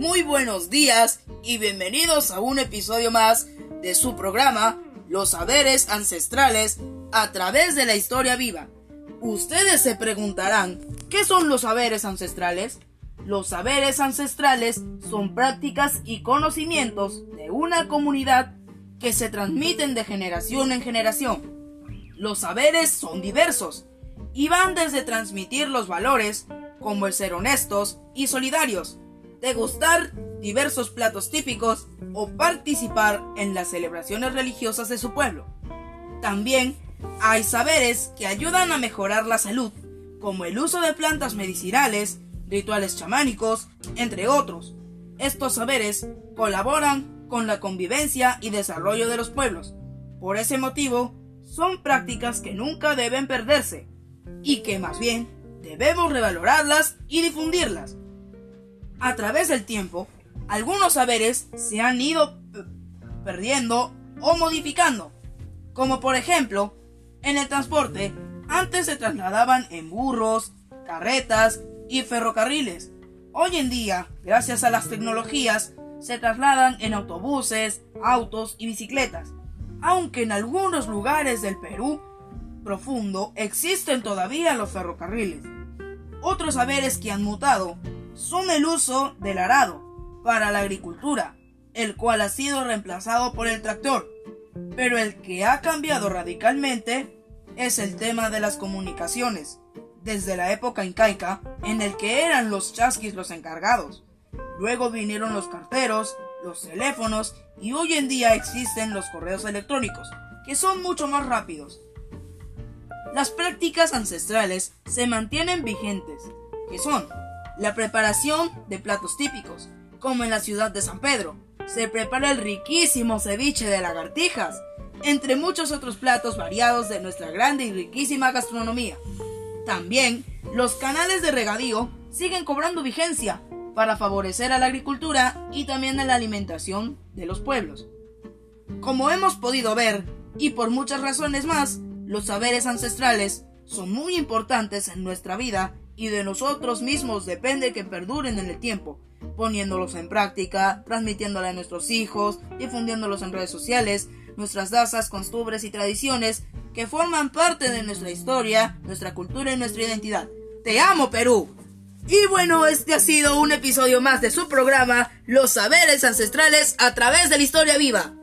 Muy buenos días y bienvenidos a un episodio más de su programa Los saberes ancestrales a través de la historia viva. Ustedes se preguntarán, ¿qué son los saberes ancestrales? Los saberes ancestrales son prácticas y conocimientos de una comunidad que se transmiten de generación en generación. Los saberes son diversos y van desde transmitir los valores, como el ser honestos y solidarios, degustar diversos platos típicos o participar en las celebraciones religiosas de su pueblo. También hay saberes que ayudan a mejorar la salud, como el uso de plantas medicinales, rituales chamánicos, entre otros. Estos saberes colaboran con la convivencia y desarrollo de los pueblos. Por ese motivo, son prácticas que nunca deben perderse y que más bien debemos revalorarlas y difundirlas. A través del tiempo, algunos saberes se han ido perdiendo o modificando, como por ejemplo, en el transporte, antes se trasladaban en burros, carretas y ferrocarriles. Hoy en día, gracias a las tecnologías, se trasladan en autobuses, autos y bicicletas, aunque en algunos lugares del Perú profundo existen todavía los ferrocarriles. Otros saberes que han mutado son el uso del arado para la agricultura, el cual ha sido reemplazado por el tractor, pero el que ha cambiado radicalmente es el tema de las comunicaciones, desde la época incaica, en el que eran los chasquis los encargados. Luego vinieron los carteros, los teléfonos y hoy en día existen los correos electrónicos, que son mucho más rápidos. Las prácticas ancestrales se mantienen vigentes, que son la preparación de platos típicos, como en la ciudad de San Pedro. Se prepara el riquísimo ceviche de lagartijas, entre muchos otros platos variados de nuestra grande y riquísima gastronomía. También los canales de regadío siguen cobrando vigencia para favorecer a la agricultura y también a la alimentación de los pueblos. Como hemos podido ver, y por muchas razones más, los saberes ancestrales son muy importantes en nuestra vida y de nosotros mismos depende que perduren en el tiempo, poniéndolos en práctica, transmitiéndolos a nuestros hijos, difundiéndolos en redes sociales, nuestras danzas, costumbres y tradiciones que forman parte de nuestra historia, nuestra cultura y nuestra identidad. ¡Te amo, Perú! Y bueno, este ha sido un episodio más de su programa Los saberes ancestrales a través de la historia viva.